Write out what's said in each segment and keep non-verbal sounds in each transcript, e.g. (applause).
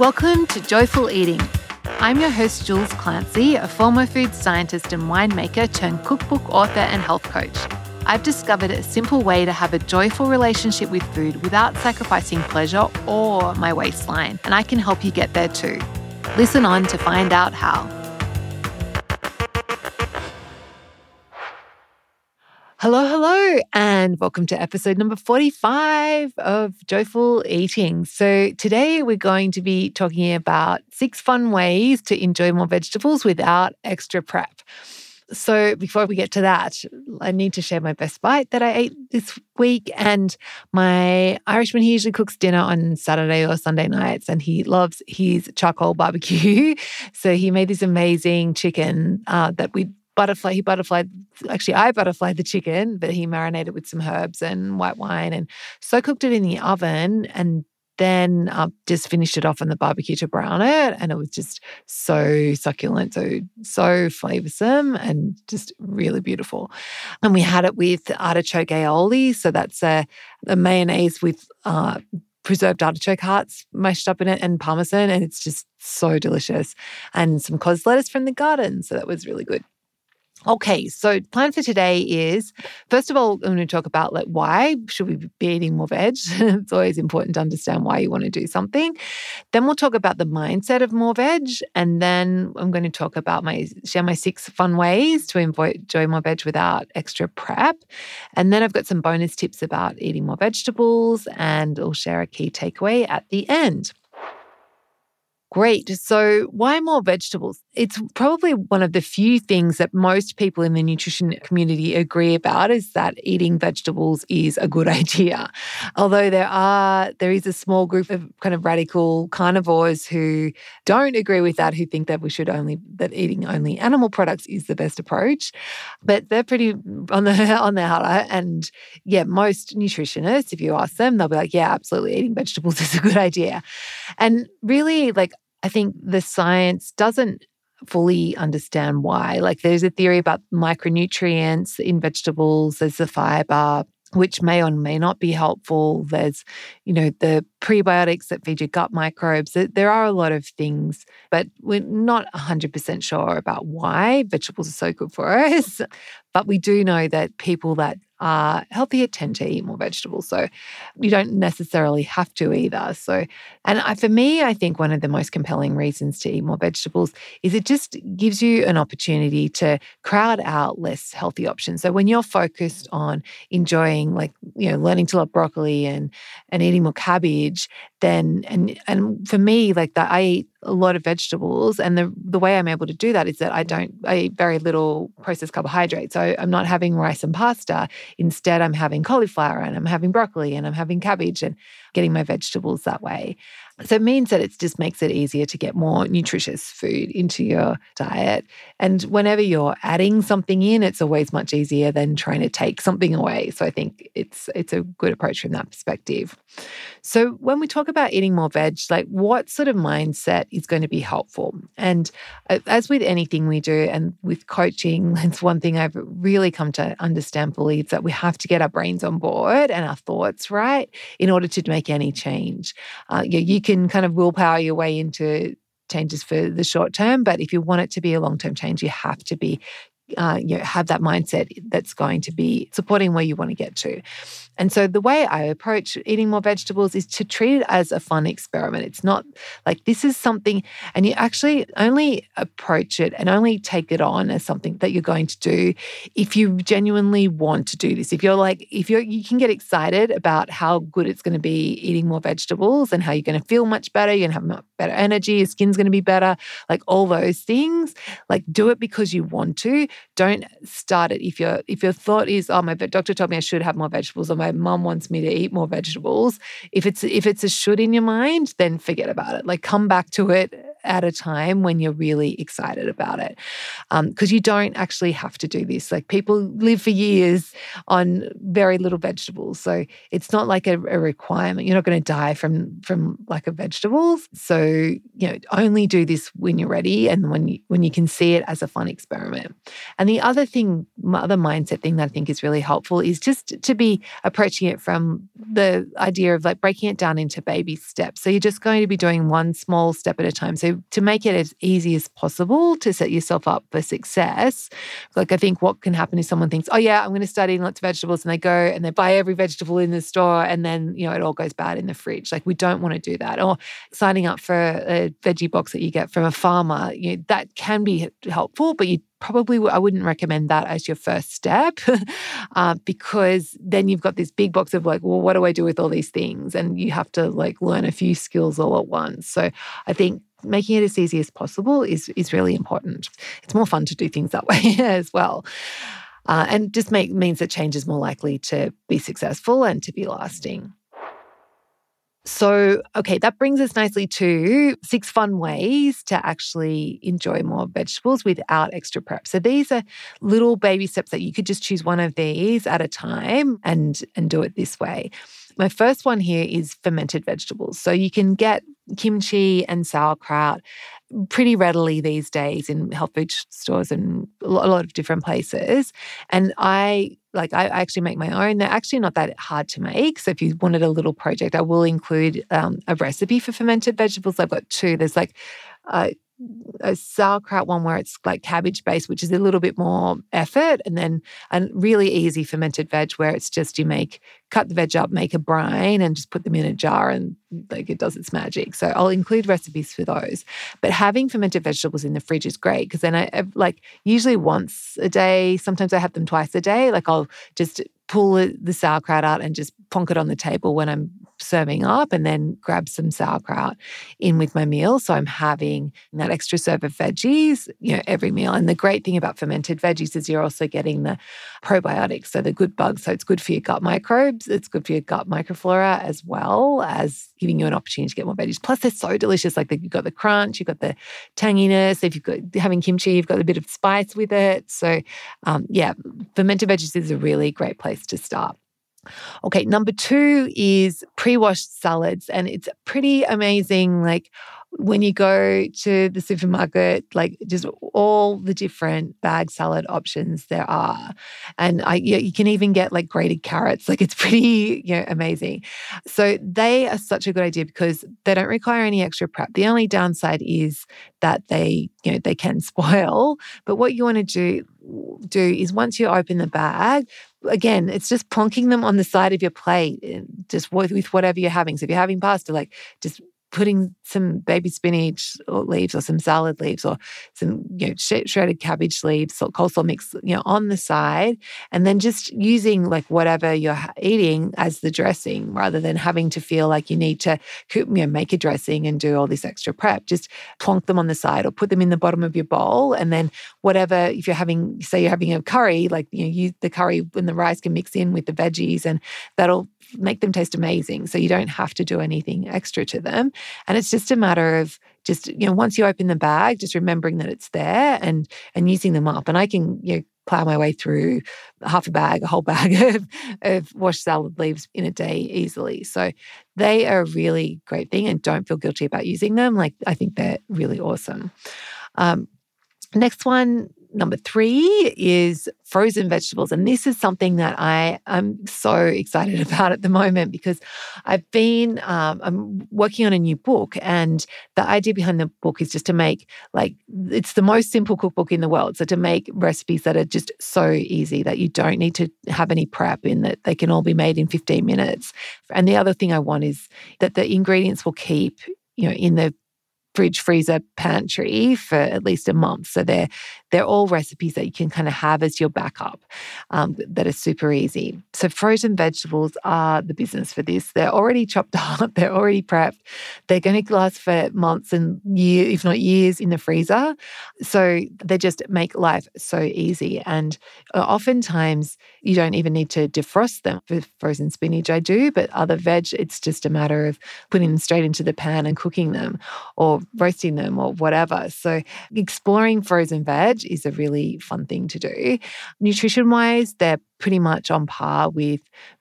Welcome to Joyful Eating. I'm your host, Jules Clancy, a former food scientist and winemaker turned cookbook author and health coach. I've discovered a simple way to have a joyful relationship with food without sacrificing pleasure or my waistline, and I can help you get there too. Listen on to find out how. Hello, hello, and welcome to episode number 45 of Joyful Eating. So, today we're going to be talking about six fun ways to enjoy more vegetables without extra prep. So, before we get to that, I need to share my best bite that I ate this week. And my Irishman, he usually cooks dinner on Saturday or Sunday nights, and he loves his charcoal barbecue. (laughs) So, he made this amazing chicken uh, that we butterfly. He butterflied. Actually, I butterflied the chicken, but he marinated with some herbs and white wine, and so cooked it in the oven, and then uh, just finished it off on the barbecue to brown it, and it was just so succulent, so so flavorsome, and just really beautiful. And we had it with artichoke aioli, so that's a, a mayonnaise with. Uh, preserved artichoke hearts mashed up in it and parmesan and it's just so delicious and some cos lettuce from the garden so that was really good Okay, so plan for today is first of all, I'm going to talk about like why should we be eating more veg? (laughs) it's always important to understand why you want to do something. Then we'll talk about the mindset of more veg, and then I'm going to talk about my share my six fun ways to enjoy more veg without extra prep. And then I've got some bonus tips about eating more vegetables, and I'll share a key takeaway at the end. Great. So, why more vegetables? It's probably one of the few things that most people in the nutrition community agree about is that eating vegetables is a good (laughs) idea. Although there are there is a small group of kind of radical carnivores who don't agree with that, who think that we should only that eating only animal products is the best approach. But they're pretty on the (laughs) on the harder. And yeah, most nutritionists, if you ask them, they'll be like, yeah, absolutely, eating vegetables (laughs) is a good idea. And really, like I think the science doesn't fully understand why. Like there's a theory about micronutrients in vegetables, there's the fiber, which may or may not be helpful. There's, you know, the prebiotics that feed your gut microbes. There are a lot of things, but we're not 100% sure about why vegetables are so good for us. (laughs) But we do know that people that Uh, are healthier tend to eat more vegetables. So you don't necessarily have to either. So, and I, for me, I think one of the most compelling reasons to eat more vegetables is it just gives you an opportunity to crowd out less healthy options. So when you're focused on enjoying, like, you know, learning to love broccoli and, and eating more cabbage, then, and, and for me, like that, I eat a lot of vegetables and the the way I'm able to do that is that I don't I eat very little processed carbohydrates. So I'm not having rice and pasta. Instead I'm having cauliflower and I'm having broccoli and I'm having cabbage and getting my vegetables that way. So it means that it just makes it easier to get more nutritious food into your diet. And whenever you're adding something in, it's always much easier than trying to take something away. So I think it's it's a good approach from that perspective. So when we talk about eating more veg, like what sort of mindset is going to be helpful? And uh, as with anything we do and with coaching, (laughs) it's one thing I've really come to understand fully is that we have to get our brains on board and our thoughts right in order to make any change. Uh, you, you can kind of willpower your way into changes for the short term, but if you want it to be a long term change, you have to be uh, you know, have that mindset that's going to be supporting where you want to get to. And so the way I approach eating more vegetables is to treat it as a fun experiment. It's not like this is something, and you actually only approach it and only take it on as something that you're going to do if you genuinely want to do this. If you're like, if you're, you can get excited about how good it's going to be eating more vegetables and how you're going to feel much better, you're going to have better energy, your skin's going to be better, like all those things. Like do it because you want to. Don't start it if your if your thought is, oh, my doctor told me I should have more vegetables or my mom wants me to eat more vegetables. If it's if it's a should in your mind, then forget about it. Like come back to it at a time when you're really excited about it. Because um, you don't actually have to do this. Like people live for years on very little vegetables. So it's not like a, a requirement. You're not going to die from from lack of vegetables. So, you know, only do this when you're ready and when you when you can see it as a fun experiment. And the other thing, other mindset thing that I think is really helpful is just to be approaching it from the idea of like breaking it down into baby steps. So you're just going to be doing one small step at a time. So to make it as easy as possible to set yourself up for success, like I think what can happen is someone thinks, oh yeah, I'm going to start eating lots of vegetables, and they go and they buy every vegetable in the store, and then you know it all goes bad in the fridge. Like we don't want to do that. Or signing up for a veggie box that you get from a farmer, you know, that can be helpful, but you probably I wouldn't recommend that as your first step (laughs) uh, because then you've got this big box of like, well, what do I do with all these things? And you have to like learn a few skills all at once. So I think making it as easy as possible is is really important. It's more fun to do things that (laughs) way as well. Uh, and just make means that change is more likely to be successful and to be lasting. So, okay, that brings us nicely to six fun ways to actually enjoy more vegetables without extra prep. So these are little baby steps that you could just choose one of these at a time and and do it this way. My first one here is fermented vegetables. So you can get kimchi and sauerkraut pretty readily these days in health food stores and a lot of different places. And I like I actually make my own. They're actually not that hard to make. So if you wanted a little project, I will include um, a recipe for fermented vegetables. I've got two. There's like uh, a sauerkraut one where it's like cabbage based, which is a little bit more effort, and then a really easy fermented veg where it's just you make cut the veg up, make a brine, and just put them in a jar, and like it does its magic. So I'll include recipes for those. But having fermented vegetables in the fridge is great because then I, like usually once a day. Sometimes I have them twice a day. Like I'll just pull the sauerkraut out and just plonk it on the table when I'm serving up and then grab some sauerkraut in with my meal. So I'm having that extra serve of veggies, you know, every meal. And the great thing about fermented veggies is you're also getting the probiotics, so the good bugs. So it's good for your gut microbes, it's good for your gut microflora as well as giving you an opportunity to get more veggies. Plus, they're so delicious. Like you've got the crunch, you've got the tanginess. If you've got having kimchi, you've got a bit of spice with it. So, um, yeah, fermented veggies is a really great place to start. Okay, number two is pre washed salads. And it's pretty amazing. Like, when you go to the supermarket, like just all the different bag salad options there are. And I, you, you, can even get like grated carrots. Like it's (laughs) pretty, you know, amazing. So they are such a good idea because they don't require any extra prep. The only downside is that they, you know, they can (laughs) spoil. But what you want to do do is once you open the bag, again, it's just plonking them on the side of your plate, eh, just with, with whatever you're having. So if you're having pasta, like just putting some baby spinach or leaves or some salad leaves or some you know shredded cabbage leaves or coleslaw mix you know on the side and then just using like whatever you're eating as the dressing rather than having to feel like you need to you know make a dressing and do all this extra prep just plonk them on the side or put them in the bottom of your bowl and then whatever if you're having say you're having a curry like you know you the curry and the rice can mix in with the veggies and that'll make them taste amazing. So you don't have to do anything extra to them. And it's just a matter of just, you know, once you open the bag, just remembering that it's there and and using them up. And I can, you know, plow my way through half a bag, a whole (laughs) bag of, of washed salad leaves in a day easily. So they are a really great thing and don't feel guilty about using them. Like I think they're really awesome. Um, next one number three is frozen vegetables. And this is something that I am so excited (laughs) about at the moment because I've been, um, I'm working on a new book. And the idea behind the book is just to make, like, it's the most simple cookbook in the world. So to make recipes that are just so easy that you don't need to have any prep in that they can all be made in 15 minutes. And the other thing I want is that the ingredients will keep you know in the fridge freezer pantry for at least a month so they're they're all recipes that you can kind of have as your backup um, that are super easy. So, frozen vegetables are the business for this. They're already chopped (laughs) up, they're already prepped, they're going to last for months and years, if not years, in the freezer. So, they just make life so easy. And uh, oftentimes, you don't even need to defrost them. For frozen spinach, I do, but other veg, it's just a matter of putting them straight into the pan and cooking them or roasting them or whatever. So, exploring frozen veg is a really fun thing to do. Nutrition wise, they're pretty much on par with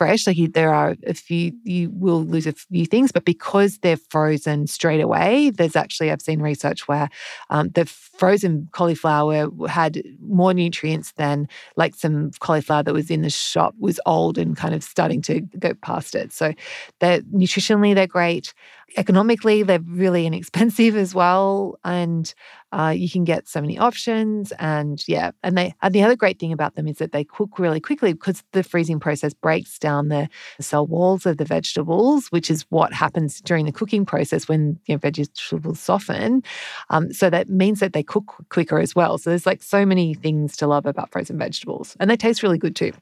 fresh. Like there are a few, you will lose a few things, but because they're frozen straight away, there's actually, I've seen research where um, the frozen cauliflower had more nutrients than like some cauliflower that was in the shop was old and kind of starting to go past it. So they're nutritionally, they're great. Economically, they're really (laughs) inexpensive as well. And uh, you can get so many options. And yeah, and they and the other great thing about them is that they cook really quickly because the freezing process breaks down the cell walls of the vegetables, which is what happens during the cooking process when you know, vegetables soften. Um, so that means that they cook quicker as well. So there's like so many things to love about frozen vegetables, and they taste really good too.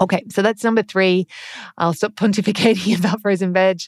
Okay, so that's number three. I'll stop (laughs) pontificating about frozen veg.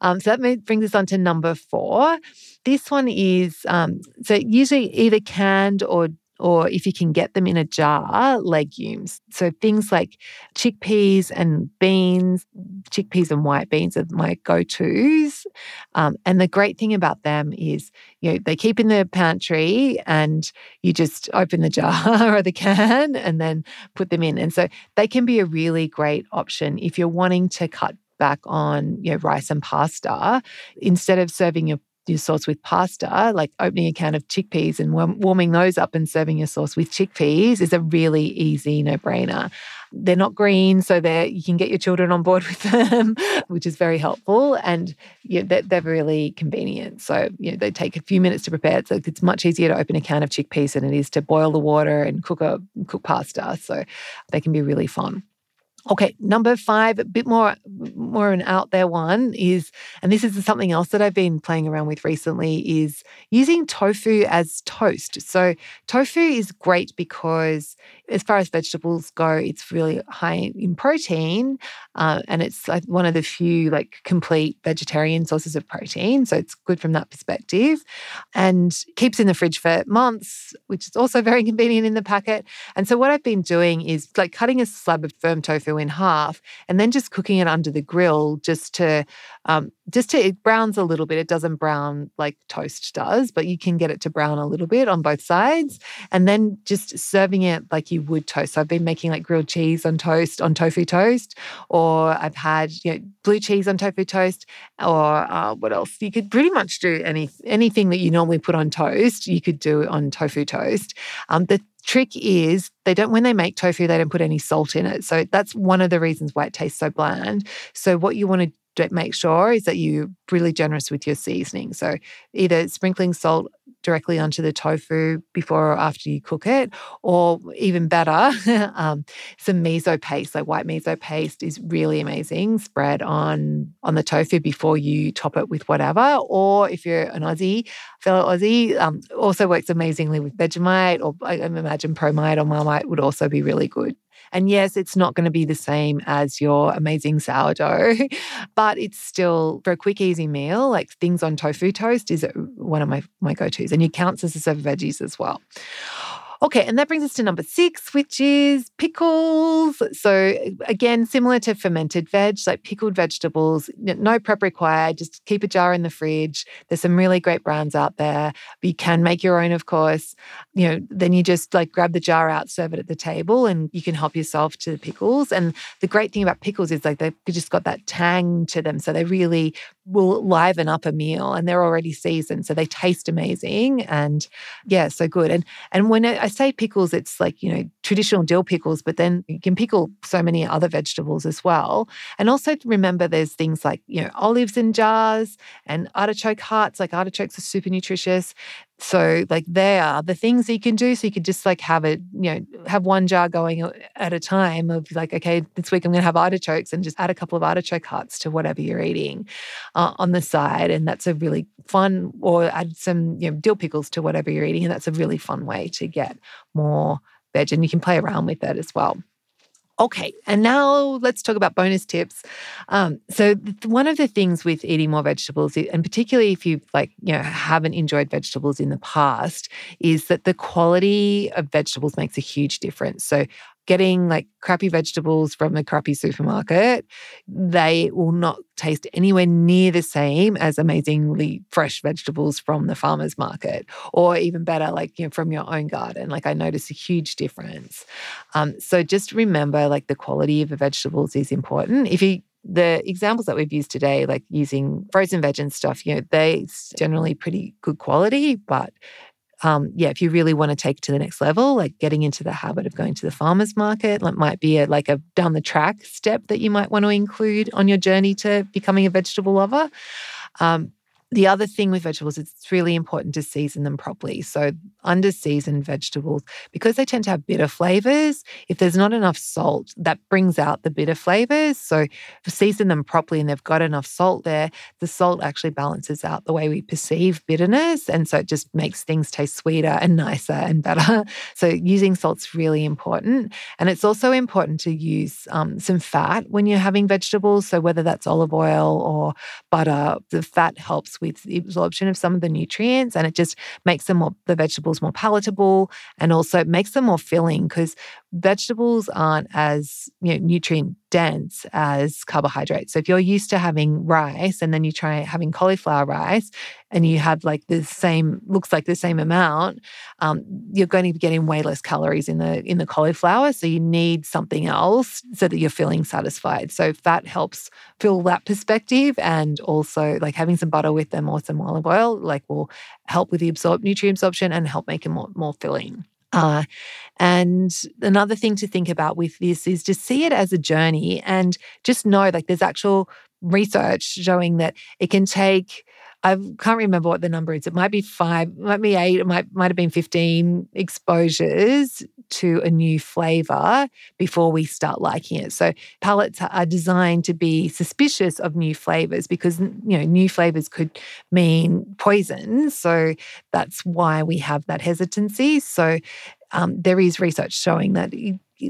Um, so that brings us on to number four. This one is um, so usually either canned or or if you can get them in a jar, legumes. So things like chickpeas and beans, chickpeas and white beans are my go tos. Um, and the great thing about them is, you know, they keep in the pantry and you just open the (laughs) jar or the can and then put them in. And so they can be a really great option if you're wanting to cut back on you know rice and pasta instead of serving your your sauce with pasta, like opening a can of chickpeas and warming those up and serving your sauce with chickpeas is a really easy no brainer. They're not green, so you can get your children on board (laughs) with them, which is very helpful. And yeah, they're, they're really convenient. So you know, they take a few minutes to prepare. So it's much easier to open a can of chickpeas than it is to boil the water and cook a cook pasta. So they can be really fun. Okay, number five, a bit more more an out there one is, and this is something else that I've been playing around with recently, is using tofu as toast. So tofu is great because as far as vegetables go, it's really high in protein, uh, and it's like one of the few like complete vegetarian sources of protein. So it's good from that perspective, and keeps in the fridge for months, which is also (laughs) very convenient in the packet. And so what I've been doing is like cutting a slab of firm tofu in half and then just cooking it under the grill just to um, just to it browns a little bit. It doesn't brown like toast does, but you can get it to brown a little bit on both sides, and then just serving it like you would toast. So I've been making like grilled cheese on toast on tofu toast, or I've had you know blue cheese on tofu toast, or uh, what else? You could pretty much do any anything that you normally put on toast. You could do on tofu toast. Um, the trick is they don't when they make tofu they don't put any salt in it so that's one of the reasons why it tastes so bland so what you want to make sure is that you're really generous with your seasoning. So either sprinkling salt directly onto the tofu before or after you cook it, or even better, (laughs) um, some miso paste. Like white miso paste is really amazing. Spread on on the tofu before you top it with whatever. Or if you're an Aussie, fellow Aussie, um, also works amazingly with Vegemite, or I imagine Promite or Marmite would also be really good. And yes, it's not going to be the same as your amazing sourdough, (laughs) but it's still for a quick, easy meal. Like things on tofu toast is uh, one of my, my go tos. And it counts as a serve of veggies as well. Okay, and that brings us to number six, which is pickles. So, again, similar to fermented veg, like pickled vegetables, no prep required. Just keep a jar in the fridge. There's some really great brands out there. You can make your own, of course. You know, then you just like grab the jar out, serve it at the table, and you can help yourself to the pickles. And the great thing about pickles is like they've just got that tang to them. So they really will liven up a meal and they're already seasoned. So they taste amazing. And yeah, so good. And and when I say pickles, it's like, you know, traditional dill pickles, but then you can pickle so many other vegetables as well. And also remember there's things like, you know, olives in jars and artichoke hearts, like artichokes are super nutritious. So like there are the things you can do. So you could just like have it, you know, have one jar going at a time of like, okay, this week I'm going to have artichokes and just add a couple of artichoke hearts to whatever you're eating uh, on the side. And that's a really fun, or add some, you know, dill pickles to whatever you're eating. And that's a really fun way to get more veg. And you can play around with that as well. Okay, and now let's talk about bonus tips. Um, so th- one of the things with eating more vegetables, and particularly if you like, you know, haven't enjoyed vegetables in the past, is that the quality of vegetables makes a huge difference. So getting like crappy vegetables from a crappy supermarket, they will not taste anywhere near the same as amazingly fresh vegetables from the farmer's market, or even better, like you know, from your own garden. Like I notice a huge difference. Um, so just remember, like the quality of the vegetables is important. If you the examples that we've used today, like using frozen veg and stuff, you know, they generally pretty good quality, but um, yeah, if you really want to take it to the next level, like getting into the habit of going to the farmer's market, like might be a, like a down the track step that you might want to include on your journey to becoming a vegetable lover. Um, the other thing with vegetables, it's really important to season them properly. So, under seasoned vegetables, because they tend to have bitter flavors, if there's not enough salt, that brings out the bitter flavors. So, season them properly and they've got enough salt there, the salt actually balances out the way we perceive bitterness. And so, it just makes things taste sweeter and nicer and better. (laughs) So, using salt's really important. And it's also important to use um, some fat when you're having vegetables. So, whether that's olive oil or butter, the fat helps with the absorption of some of the nutrients and it just makes them more the vegetables more palatable and also makes them more filling because vegetables aren't as you know nutrient dense as carbohydrates. So if you're used to having rice and then you try having cauliflower rice and you have like the same looks like the same amount, um, you're going to be getting way less calories in the in the cauliflower. So you need something else so that you're feeling satisfied. So fat helps fill that perspective, and also like having some butter with them or some olive oil like will help with the absorb nutrient absorption and help make it more more filling. And another thing to think about with this is just see it as a journey and just know like there's actual research showing that it can take I can't remember what the number is. It might be five, it might be eight, it might might have been 15 exposures to a new flavor before we start liking it. So palates are designed to be suspicious of new flavors because you know new flavors could mean poison. So that's why we have that hesitancy. So um, there is research showing that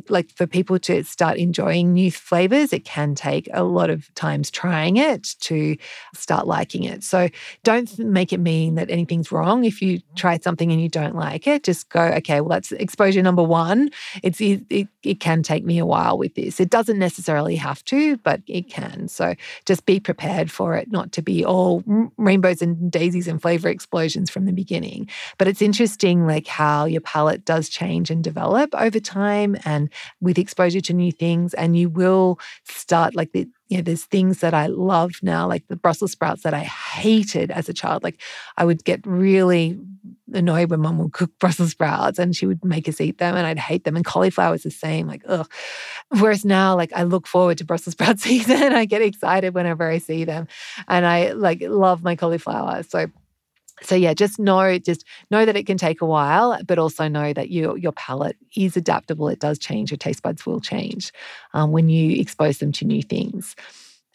like for people to start enjoying new flavors, it can take a lot of times trying it to start liking it. So don't make it mean that anything's wrong if you try something and you don't like it. Just go, okay, well, that's exposure number one. It's it, it, can take me a while with this. It doesn't necessarily have to, but it can. So just be prepared for it not to be all rainbows and daisies and flavor explosions from the beginning. But it's interesting, like how your palate does change and develop over time. And and with exposure to new things. And you will start like the, you know, there's things that I love now, like the Brussels sprouts that I hated as a child. Like I would get really annoyed when mom would cook (laughs) Brussels sprouts and she would make us eat them and I'd hate them. And cauliflower is the same, like, ugh. Whereas now, like, I look forward to Brussels sprout (laughs) season. I get excited whenever I see them and I like love my cauliflower. So so yeah, just know, just know that it can take a while, but also know that your your palate is adaptable. It does change. Your taste buds will change um, when you expose them to new things.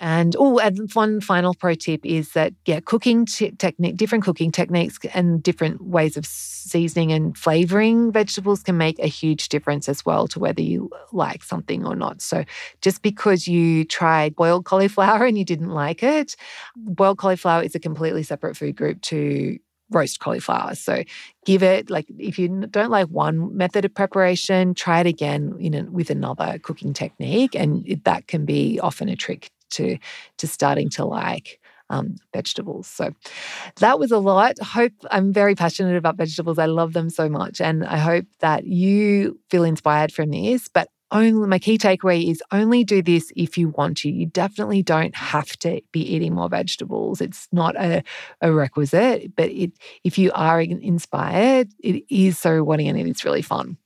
And oh, and one final pro tip is that yeah, cooking t- technique, different cooking techniques, and different ways of seasoning and flavoring vegetables can make a huge difference as well to whether you like something or not. So just because you tried boiled cauliflower and you didn't like it, boiled cauliflower is a completely separate food group to roast cauliflower. So give it like if you don't like one method of preparation, try it again in a, with another cooking technique, and that can be often a trick to to starting to like um, vegetables. So that was a lot. Hope I'm very passionate about vegetables. I love them so much. And I hope that you feel inspired from this. But only my key takeaway is only do this if you want to. You definitely don't have to be eating more vegetables. It's not a, a requisite, but it, if you are inspired, it is so rewarding and it is really fun.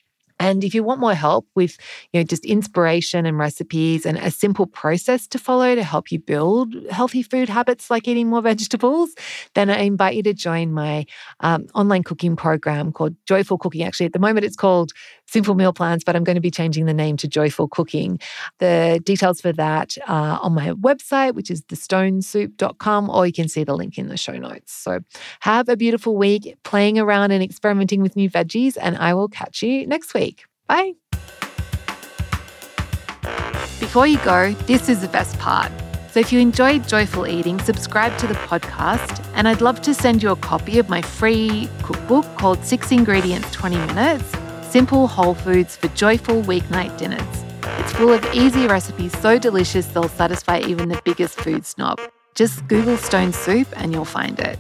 And if you want more help with, you know, just inspiration and recipes and a simple process to follow to help you build healthy food habits like eating more (laughs) vegetables, then I invite you to join my um, online cooking program called Joyful Cooking. Actually, at the moment it's called Simple Meal Plans, but I'm going to be changing the name to Joyful Cooking. The details for that are on my website, which is thestonesoup.com, or you can see the link in the show notes. So have a beautiful week playing around and experimenting with new veggies, and I will catch you next week. Bye. Before you go, this is the best part. So if you enjoyed Joyful Eating, subscribe to the podcast, and I'd love to send you a copy of my free cookbook called Six Ingredients 20 Minutes Simple Whole Foods for Joyful Weeknight Dinners. It's full of easy recipes so delicious they'll satisfy even the biggest food snob. Just Google Stone Soup and you'll find it.